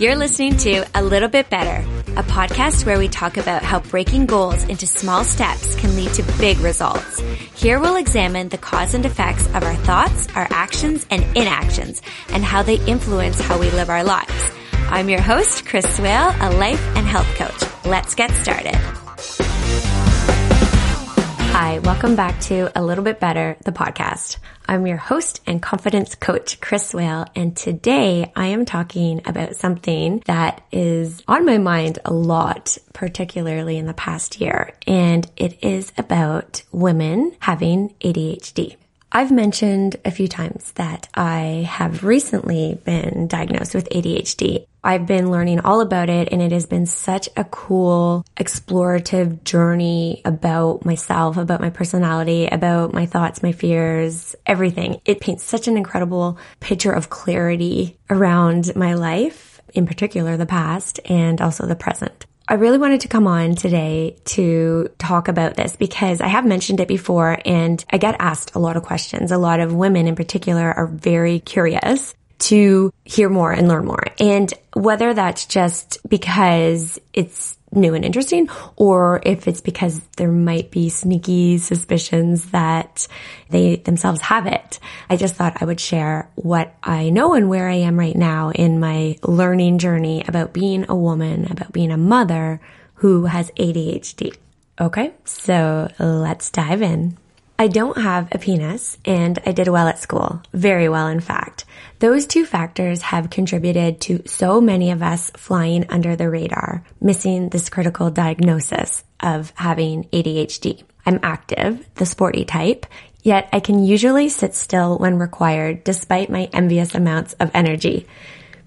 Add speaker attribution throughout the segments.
Speaker 1: You're listening to A Little Bit Better, a podcast where we talk about how breaking goals into small steps can lead to big results. Here we'll examine the cause and effects of our thoughts, our actions, and inactions, and how they influence how we live our lives. I'm your host, Chris Swale, a life and health coach. Let's get started. Hi, welcome back to A Little Bit Better, the podcast. I'm your host and confidence coach, Chris Swale, and today I am talking about something that is on my mind a lot, particularly in the past year, and it is about women having ADHD. I've mentioned a few times that I have recently been diagnosed with ADHD. I've been learning all about it and it has been such a cool explorative journey about myself, about my personality, about my thoughts, my fears, everything. It paints such an incredible picture of clarity around my life, in particular the past and also the present. I really wanted to come on today to talk about this because I have mentioned it before and I get asked a lot of questions. A lot of women in particular are very curious to hear more and learn more. And whether that's just because it's new and interesting or if it's because there might be sneaky suspicions that they themselves have it. I just thought I would share what I know and where I am right now in my learning journey about being a woman, about being a mother who has ADHD. Okay, so let's dive in. I don't have a penis and I did well at school. Very well, in fact. Those two factors have contributed to so many of us flying under the radar, missing this critical diagnosis of having ADHD. I'm active, the sporty type, yet I can usually sit still when required despite my envious amounts of energy.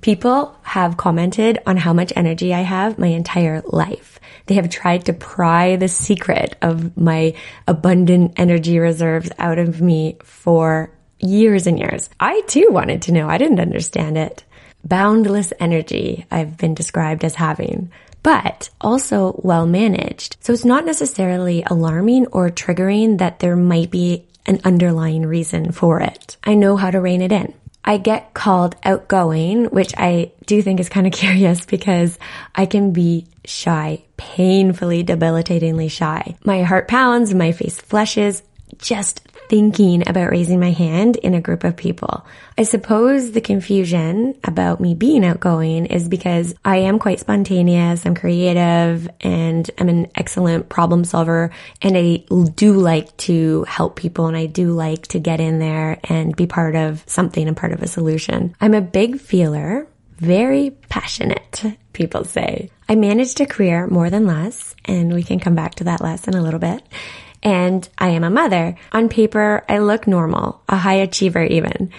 Speaker 1: People have commented on how much energy I have my entire life. They have tried to pry the secret of my abundant energy reserves out of me for years and years. I too wanted to know. I didn't understand it. Boundless energy I've been described as having, but also well managed. So it's not necessarily alarming or triggering that there might be an underlying reason for it. I know how to rein it in. I get called outgoing, which I do think is kind of curious because I can be shy, painfully, debilitatingly shy. My heart pounds, my face flushes, just thinking about raising my hand in a group of people. I suppose the confusion about me being outgoing is because I am quite spontaneous, I'm creative, and I'm an excellent problem solver, and I do like to help people and I do like to get in there and be part of something and part of a solution. I'm a big feeler, very passionate, people say. I managed a career more than less, and we can come back to that less in a little bit and I am a mother. On paper, I look normal, a high achiever even.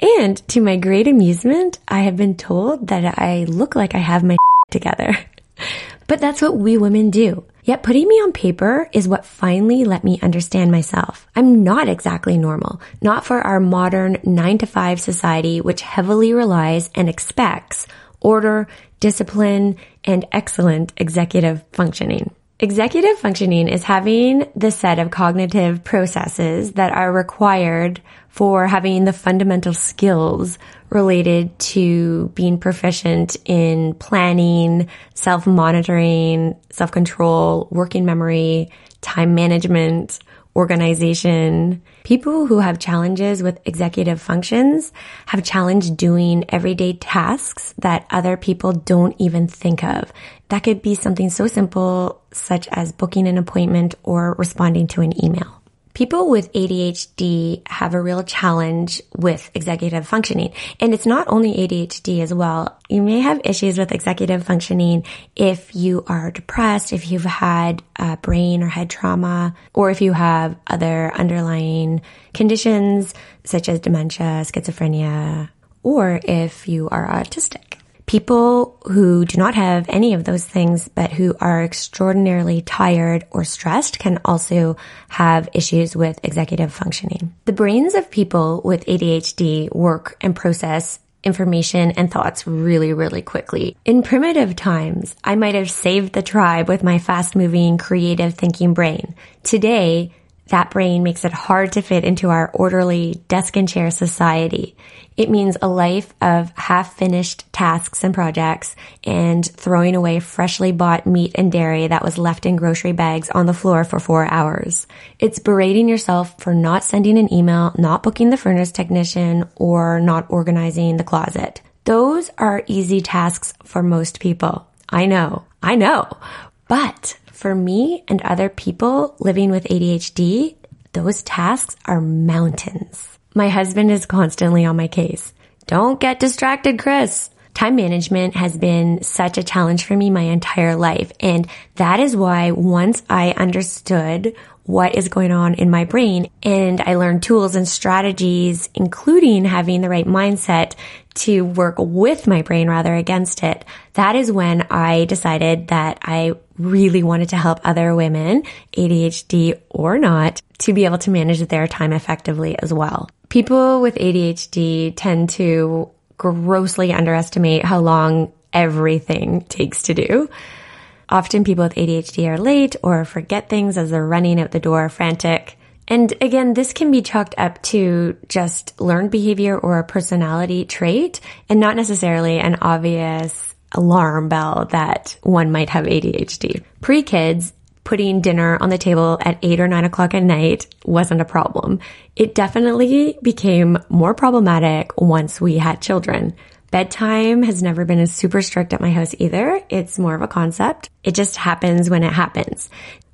Speaker 1: And to my great amusement, I have been told that I look like I have my together. but that's what we women do. Yet putting me on paper is what finally let me understand myself. I'm not exactly normal, not for our modern nine to five society, which heavily relies and expects order, discipline, and excellent executive functioning. Executive functioning is having the set of cognitive processes that are required for having the fundamental skills related to being proficient in planning, self-monitoring, self-control, working memory, time management, organization. People who have challenges with executive functions have challenge doing everyday tasks that other people don't even think of. That could be something so simple such as booking an appointment or responding to an email. People with ADHD have a real challenge with executive functioning. And it's not only ADHD as well. You may have issues with executive functioning if you are depressed, if you've had uh, brain or head trauma, or if you have other underlying conditions such as dementia, schizophrenia, or if you are autistic. People who do not have any of those things, but who are extraordinarily tired or stressed can also have issues with executive functioning. The brains of people with ADHD work and process information and thoughts really, really quickly. In primitive times, I might have saved the tribe with my fast moving, creative thinking brain. Today, That brain makes it hard to fit into our orderly desk and chair society. It means a life of half finished tasks and projects and throwing away freshly bought meat and dairy that was left in grocery bags on the floor for four hours. It's berating yourself for not sending an email, not booking the furnace technician, or not organizing the closet. Those are easy tasks for most people. I know, I know. But for me and other people living with ADHD, those tasks are mountains. My husband is constantly on my case. Don't get distracted, Chris. Time management has been such a challenge for me my entire life. And that is why once I understood what is going on in my brain and I learned tools and strategies, including having the right mindset to work with my brain rather against it. That is when I decided that I really wanted to help other women, ADHD or not, to be able to manage their time effectively as well. People with ADHD tend to grossly underestimate how long everything takes to do. Often people with ADHD are late or forget things as they're running out the door frantic. And again, this can be chalked up to just learned behavior or a personality trait and not necessarily an obvious alarm bell that one might have ADHD. Pre-kids, putting dinner on the table at eight or nine o'clock at night wasn't a problem. It definitely became more problematic once we had children. Bedtime has never been as super strict at my house either. It's more of a concept. It just happens when it happens.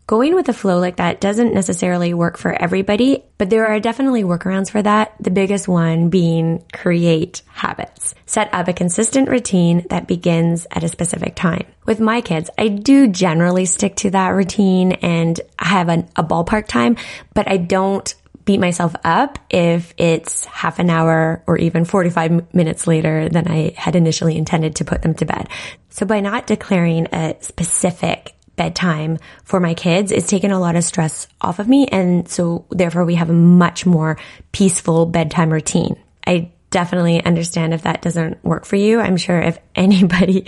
Speaker 1: Going with the flow like that doesn't necessarily work for everybody, but there are definitely workarounds for that. The biggest one being create habits. Set up a consistent routine that begins at a specific time. With my kids, I do generally stick to that routine and I have an, a ballpark time, but I don't beat myself up if it's half an hour or even 45 minutes later than I had initially intended to put them to bed. So by not declaring a specific bedtime for my kids, it's taken a lot of stress off of me. And so therefore we have a much more peaceful bedtime routine. I definitely understand if that doesn't work for you. I'm sure if anybody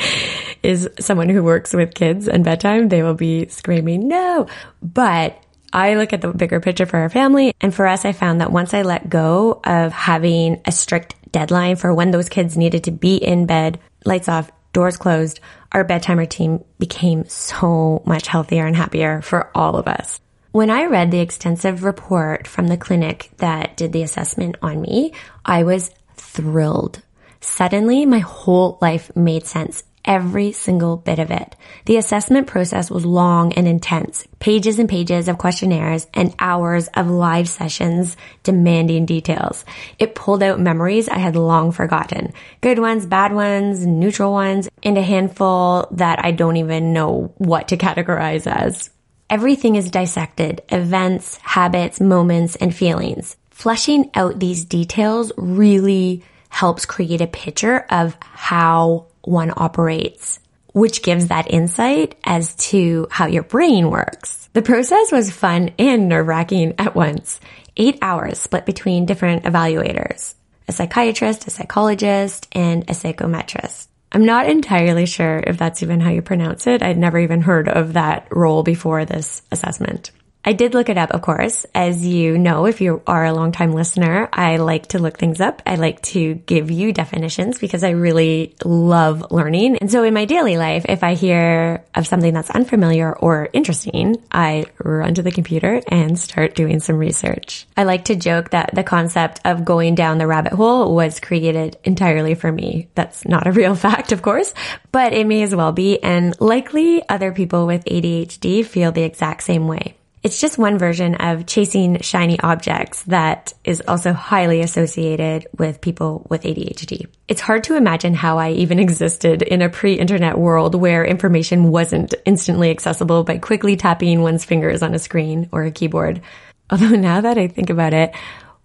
Speaker 1: is someone who works with kids and bedtime, they will be screaming, no. But I look at the bigger picture for our family. And for us, I found that once I let go of having a strict deadline for when those kids needed to be in bed, lights off, doors closed, our bedtime routine became so much healthier and happier for all of us. When I read the extensive report from the clinic that did the assessment on me, I was thrilled. Suddenly, my whole life made sense every single bit of it. The assessment process was long and intense, pages and pages of questionnaires and hours of live sessions demanding details. It pulled out memories I had long forgotten. Good ones, bad ones, neutral ones, and a handful that I don't even know what to categorize as. Everything is dissected, events, habits, moments, and feelings. Fleshing out these details really helps create a picture of how one operates, which gives that insight as to how your brain works. The process was fun and nerve wracking at once. Eight hours split between different evaluators, a psychiatrist, a psychologist, and a psychometrist. I'm not entirely sure if that's even how you pronounce it. I'd never even heard of that role before this assessment. I did look it up, of course. As you know, if you are a longtime listener, I like to look things up. I like to give you definitions because I really love learning. And so in my daily life, if I hear of something that's unfamiliar or interesting, I run to the computer and start doing some research. I like to joke that the concept of going down the rabbit hole was created entirely for me. That's not a real fact, of course, but it may as well be. And likely other people with ADHD feel the exact same way. It's just one version of chasing shiny objects that is also highly associated with people with ADHD. It's hard to imagine how I even existed in a pre-internet world where information wasn't instantly accessible by quickly tapping one's fingers on a screen or a keyboard. Although now that I think about it,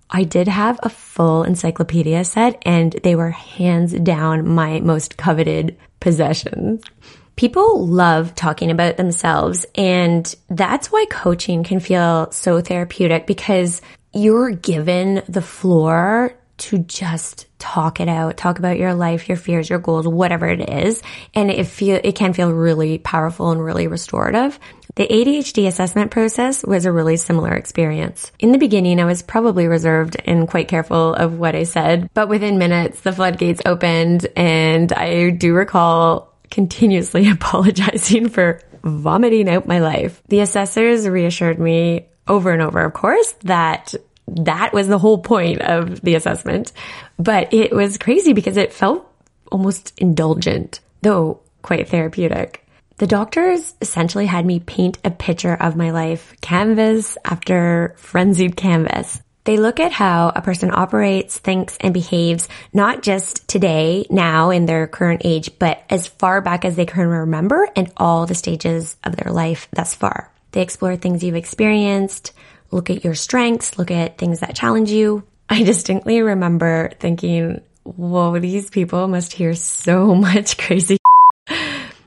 Speaker 1: I did have a full encyclopedia set and they were hands down my most coveted possession. People love talking about themselves and that's why coaching can feel so therapeutic because you're given the floor to just talk it out, talk about your life, your fears, your goals, whatever it is. And it feel, it can feel really powerful and really restorative. The ADHD assessment process was a really similar experience. In the beginning, I was probably reserved and quite careful of what I said, but within minutes, the floodgates opened and I do recall continuously apologizing for vomiting out my life. The assessors reassured me over and over, of course, that that was the whole point of the assessment. But it was crazy because it felt almost indulgent, though quite therapeutic. The doctors essentially had me paint a picture of my life, canvas after frenzied canvas. They look at how a person operates, thinks, and behaves, not just today, now in their current age, but as far back as they can remember and all the stages of their life thus far. They explore things you've experienced, look at your strengths, look at things that challenge you. I distinctly remember thinking, whoa, these people must hear so much crazy.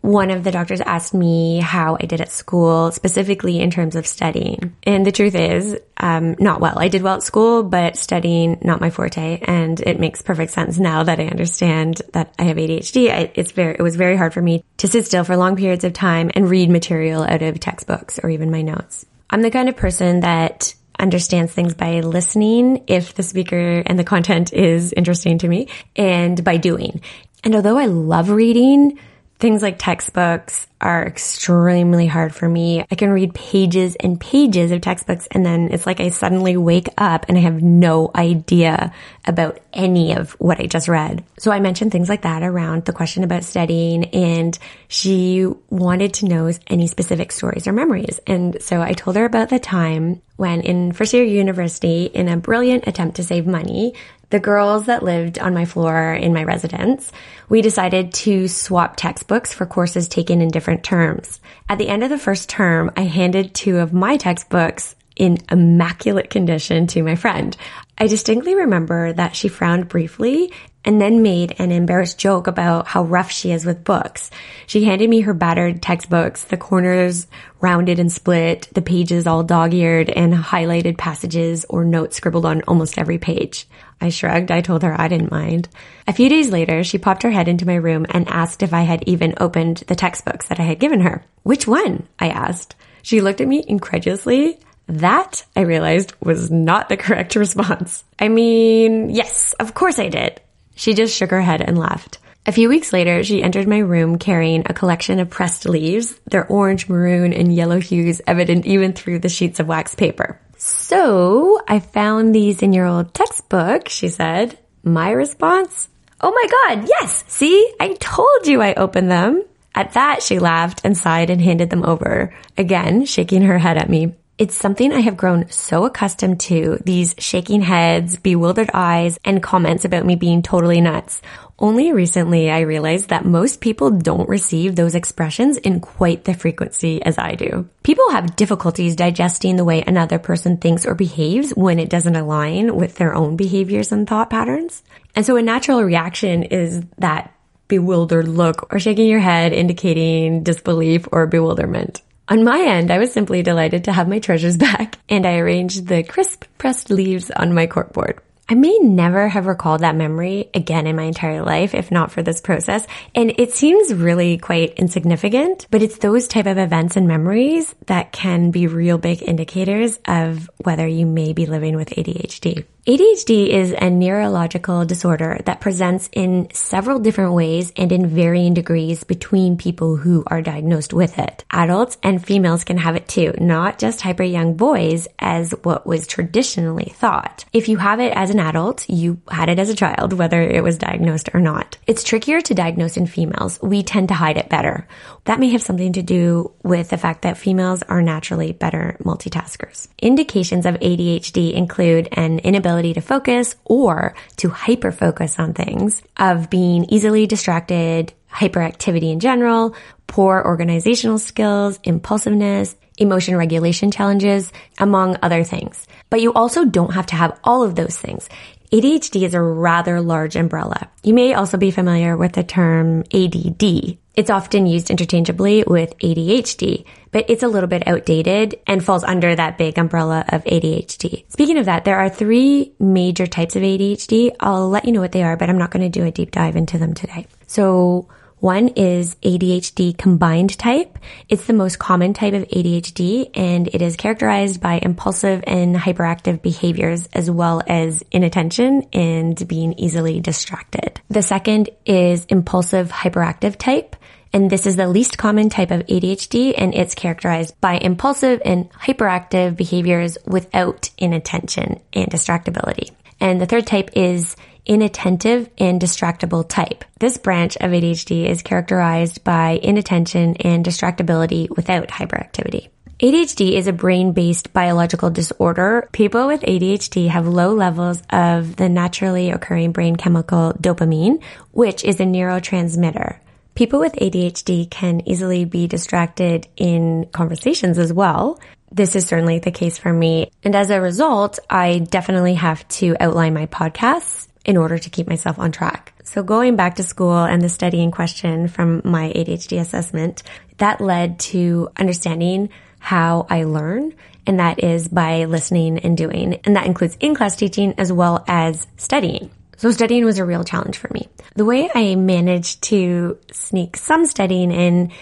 Speaker 1: One of the doctors asked me how I did at school, specifically in terms of studying. And the truth is, um, not well. I did well at school, but studying, not my forte. And it makes perfect sense now that I understand that I have ADHD. I, it's very, it was very hard for me to sit still for long periods of time and read material out of textbooks or even my notes. I'm the kind of person that understands things by listening if the speaker and the content is interesting to me and by doing. And although I love reading, Things like textbooks are extremely hard for me. I can read pages and pages of textbooks and then it's like I suddenly wake up and I have no idea about any of what I just read. So I mentioned things like that around the question about studying and she wanted to know any specific stories or memories. And so I told her about the time when in first year university, in a brilliant attempt to save money, the girls that lived on my floor in my residence, we decided to swap textbooks for courses taken in different terms. At the end of the first term, I handed two of my textbooks in immaculate condition to my friend. I distinctly remember that she frowned briefly and then made an embarrassed joke about how rough she is with books. She handed me her battered textbooks, the corners rounded and split, the pages all dog-eared and highlighted passages or notes scribbled on almost every page. I shrugged. I told her I didn't mind. A few days later, she popped her head into my room and asked if I had even opened the textbooks that I had given her. Which one? I asked. She looked at me incredulously. That, I realized, was not the correct response. I mean, yes, of course I did. She just shook her head and laughed. A few weeks later, she entered my room carrying a collection of pressed leaves, their orange, maroon, and yellow hues evident even through the sheets of wax paper. So, I found these in your old textbook, she said. My response? Oh my god, yes! See? I told you I opened them. At that, she laughed and sighed and handed them over, again shaking her head at me. It's something I have grown so accustomed to, these shaking heads, bewildered eyes, and comments about me being totally nuts. Only recently I realized that most people don't receive those expressions in quite the frequency as I do. People have difficulties digesting the way another person thinks or behaves when it doesn't align with their own behaviors and thought patterns. And so a natural reaction is that bewildered look or shaking your head indicating disbelief or bewilderment. On my end, I was simply delighted to have my treasures back and I arranged the crisp pressed leaves on my corkboard. I may never have recalled that memory again in my entire life if not for this process. And it seems really quite insignificant, but it's those type of events and memories that can be real big indicators of whether you may be living with ADHD. ADHD is a neurological disorder that presents in several different ways and in varying degrees between people who are diagnosed with it. Adults and females can have it too, not just hyper young boys as what was traditionally thought. If you have it as an adult, you had it as a child, whether it was diagnosed or not. It's trickier to diagnose in females. We tend to hide it better. That may have something to do with the fact that females are naturally better multitaskers. Indications of ADHD include an inability inability to focus or to hyper focus on things, of being easily distracted, hyperactivity in general, poor organizational skills, impulsiveness, emotion regulation challenges, among other things. But you also don't have to have all of those things. ADHD is a rather large umbrella. You may also be familiar with the term ADD. It's often used interchangeably with ADHD, but it's a little bit outdated and falls under that big umbrella of ADHD. Speaking of that, there are three major types of ADHD. I'll let you know what they are, but I'm not going to do a deep dive into them today. So one is ADHD combined type. It's the most common type of ADHD and it is characterized by impulsive and hyperactive behaviors as well as inattention and being easily distracted. The second is impulsive hyperactive type. And this is the least common type of ADHD and it's characterized by impulsive and hyperactive behaviors without inattention and distractibility. And the third type is inattentive and distractible type. This branch of ADHD is characterized by inattention and distractibility without hyperactivity. ADHD is a brain-based biological disorder. People with ADHD have low levels of the naturally occurring brain chemical dopamine, which is a neurotransmitter. People with ADHD can easily be distracted in conversations as well. This is certainly the case for me. And as a result, I definitely have to outline my podcasts in order to keep myself on track. So going back to school and the studying question from my ADHD assessment, that led to understanding how I learn. And that is by listening and doing. And that includes in-class teaching as well as studying. So studying was a real challenge for me. The way I managed to sneak some studying in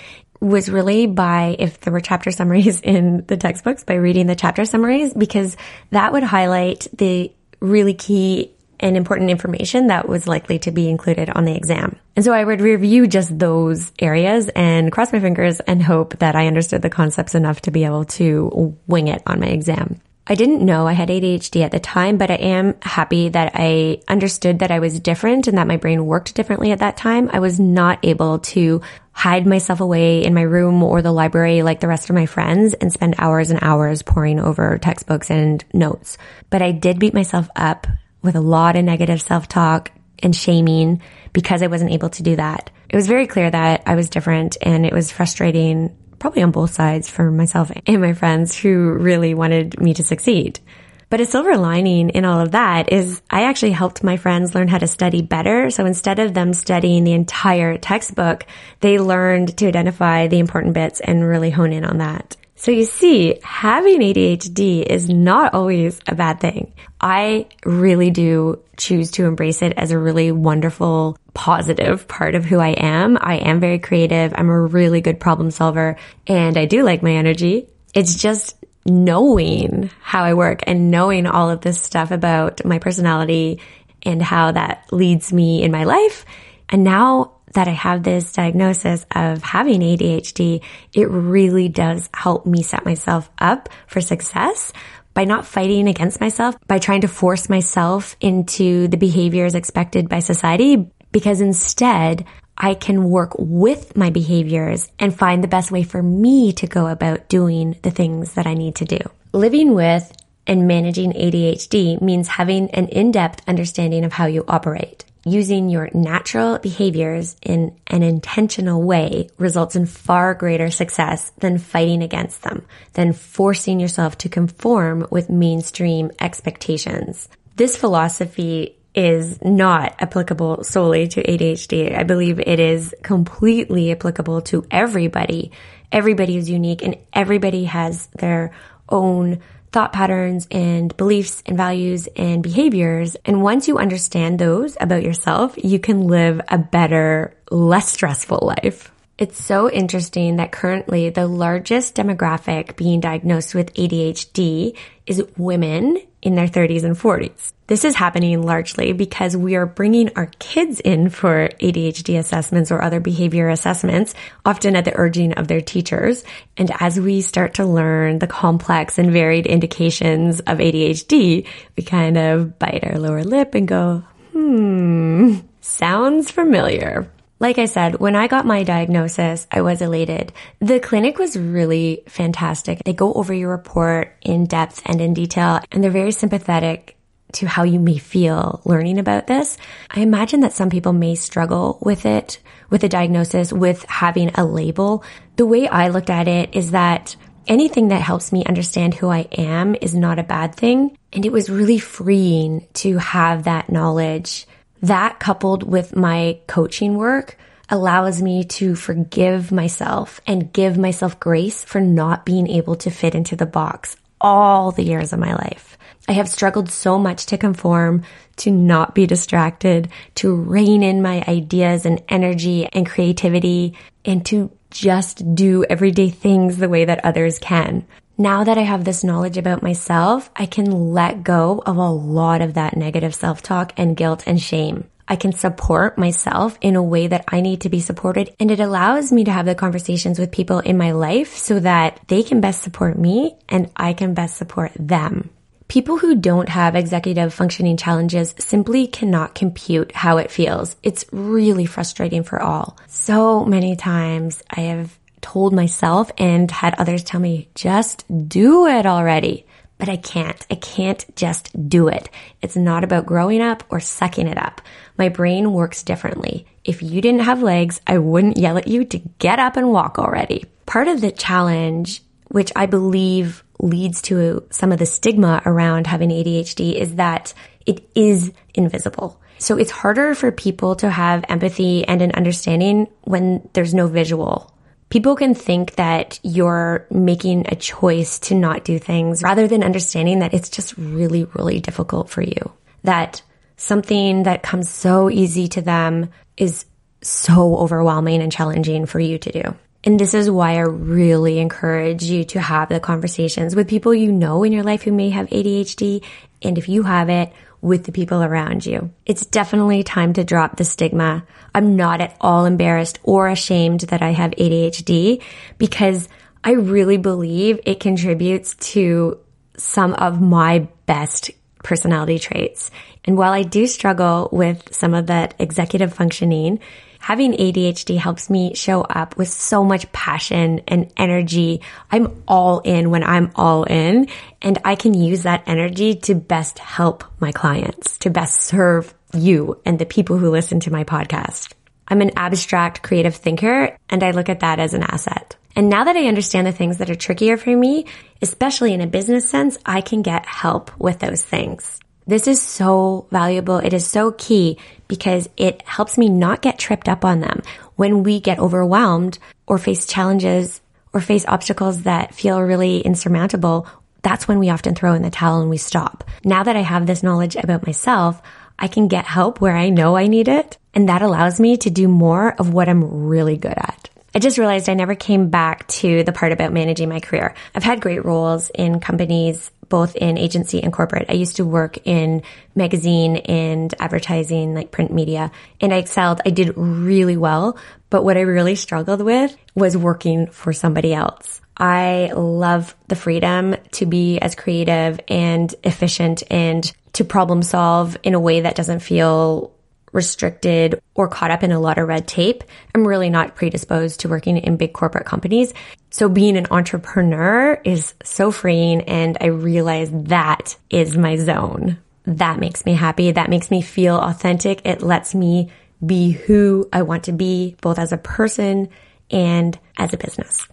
Speaker 1: was really by if there were chapter summaries in the textbooks by reading the chapter summaries because that would highlight the really key and important information that was likely to be included on the exam. And so I would review just those areas and cross my fingers and hope that I understood the concepts enough to be able to wing it on my exam. I didn't know I had ADHD at the time, but I am happy that I understood that I was different and that my brain worked differently at that time. I was not able to hide myself away in my room or the library like the rest of my friends and spend hours and hours poring over textbooks and notes. But I did beat myself up with a lot of negative self-talk and shaming because I wasn't able to do that. It was very clear that I was different and it was frustrating probably on both sides for myself and my friends who really wanted me to succeed. But a silver lining in all of that is I actually helped my friends learn how to study better. So instead of them studying the entire textbook, they learned to identify the important bits and really hone in on that. So you see, having ADHD is not always a bad thing. I really do choose to embrace it as a really wonderful, positive part of who I am. I am very creative. I'm a really good problem solver and I do like my energy. It's just knowing how I work and knowing all of this stuff about my personality and how that leads me in my life. And now that I have this diagnosis of having ADHD, it really does help me set myself up for success by not fighting against myself, by trying to force myself into the behaviors expected by society, because instead I can work with my behaviors and find the best way for me to go about doing the things that I need to do. Living with and managing ADHD means having an in-depth understanding of how you operate using your natural behaviors in an intentional way results in far greater success than fighting against them, than forcing yourself to conform with mainstream expectations. This philosophy is not applicable solely to ADHD. I believe it is completely applicable to everybody. Everybody is unique and everybody has their own thought patterns and beliefs and values and behaviors. And once you understand those about yourself, you can live a better, less stressful life. It's so interesting that currently the largest demographic being diagnosed with ADHD is women in their 30s and 40s. This is happening largely because we are bringing our kids in for ADHD assessments or other behavior assessments, often at the urging of their teachers. And as we start to learn the complex and varied indications of ADHD, we kind of bite our lower lip and go, hmm, sounds familiar. Like I said, when I got my diagnosis, I was elated. The clinic was really fantastic. They go over your report in depth and in detail, and they're very sympathetic to how you may feel learning about this. I imagine that some people may struggle with it, with a diagnosis, with having a label. The way I looked at it is that anything that helps me understand who I am is not a bad thing. And it was really freeing to have that knowledge. That coupled with my coaching work allows me to forgive myself and give myself grace for not being able to fit into the box all the years of my life. I have struggled so much to conform, to not be distracted, to rein in my ideas and energy and creativity, and to just do everyday things the way that others can. Now that I have this knowledge about myself, I can let go of a lot of that negative self-talk and guilt and shame. I can support myself in a way that I need to be supported. And it allows me to have the conversations with people in my life so that they can best support me and I can best support them. People who don't have executive functioning challenges simply cannot compute how it feels. It's really frustrating for all. So many times I have told myself and had others tell me, just do it already. But I can't. I can't just do it. It's not about growing up or sucking it up. My brain works differently. If you didn't have legs, I wouldn't yell at you to get up and walk already. Part of the challenge, which I believe leads to some of the stigma around having ADHD is that it is invisible. So it's harder for people to have empathy and an understanding when there's no visual. People can think that you're making a choice to not do things rather than understanding that it's just really, really difficult for you. That something that comes so easy to them is so overwhelming and challenging for you to do. And this is why I really encourage you to have the conversations with people you know in your life who may have ADHD. And if you have it, with the people around you. It's definitely time to drop the stigma. I'm not at all embarrassed or ashamed that I have ADHD because I really believe it contributes to some of my best personality traits. And while I do struggle with some of that executive functioning, having ADHD helps me show up with so much passion and energy. I'm all in when I'm all in and I can use that energy to best help my clients, to best serve you and the people who listen to my podcast. I'm an abstract creative thinker and I look at that as an asset. And now that I understand the things that are trickier for me, especially in a business sense, I can get help with those things. This is so valuable. It is so key because it helps me not get tripped up on them. When we get overwhelmed or face challenges or face obstacles that feel really insurmountable, that's when we often throw in the towel and we stop. Now that I have this knowledge about myself, I can get help where I know I need it. And that allows me to do more of what I'm really good at. I just realized I never came back to the part about managing my career. I've had great roles in companies both in agency and corporate. I used to work in magazine and advertising, like print media, and I excelled. I did really well. But what I really struggled with was working for somebody else. I love the freedom to be as creative and efficient and to problem solve in a way that doesn't feel restricted or caught up in a lot of red tape. I'm really not predisposed to working in big corporate companies. So being an entrepreneur is so freeing and I realize that is my zone. That makes me happy. That makes me feel authentic. It lets me be who I want to be, both as a person and as a business.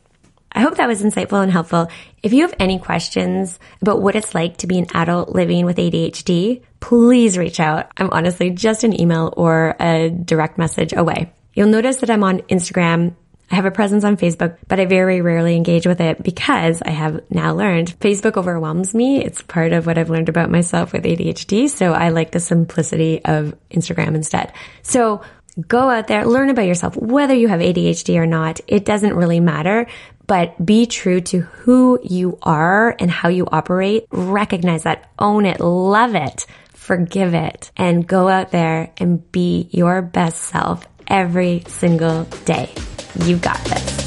Speaker 1: I hope that was insightful and helpful. If you have any questions about what it's like to be an adult living with ADHD, please reach out. I'm honestly just an email or a direct message away. You'll notice that I'm on Instagram. I have a presence on Facebook, but I very rarely engage with it because I have now learned Facebook overwhelms me. It's part of what I've learned about myself with ADHD. So I like the simplicity of Instagram instead. So go out there, learn about yourself, whether you have ADHD or not. It doesn't really matter, but be true to who you are and how you operate. Recognize that, own it, love it, forgive it, and go out there and be your best self every single day. You got this.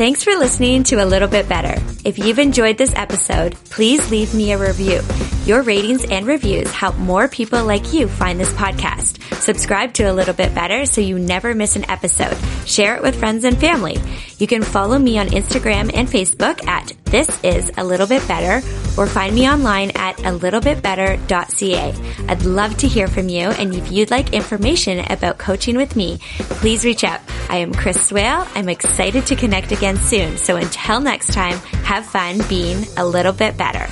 Speaker 1: Thanks for listening to A Little Bit Better. If you've enjoyed this episode, please leave me a review. Your ratings and reviews help more people like you find this podcast. Subscribe to A Little Bit Better so you never miss an episode. Share it with friends and family. You can follow me on Instagram and Facebook at This Is A Little Bit Better or find me online at a littlebitbetter.ca. I'd love to hear from you and if you'd like information about coaching with me, please reach out. I am Chris Swale. I'm excited to connect again soon. So until next time, have fun being a little bit better.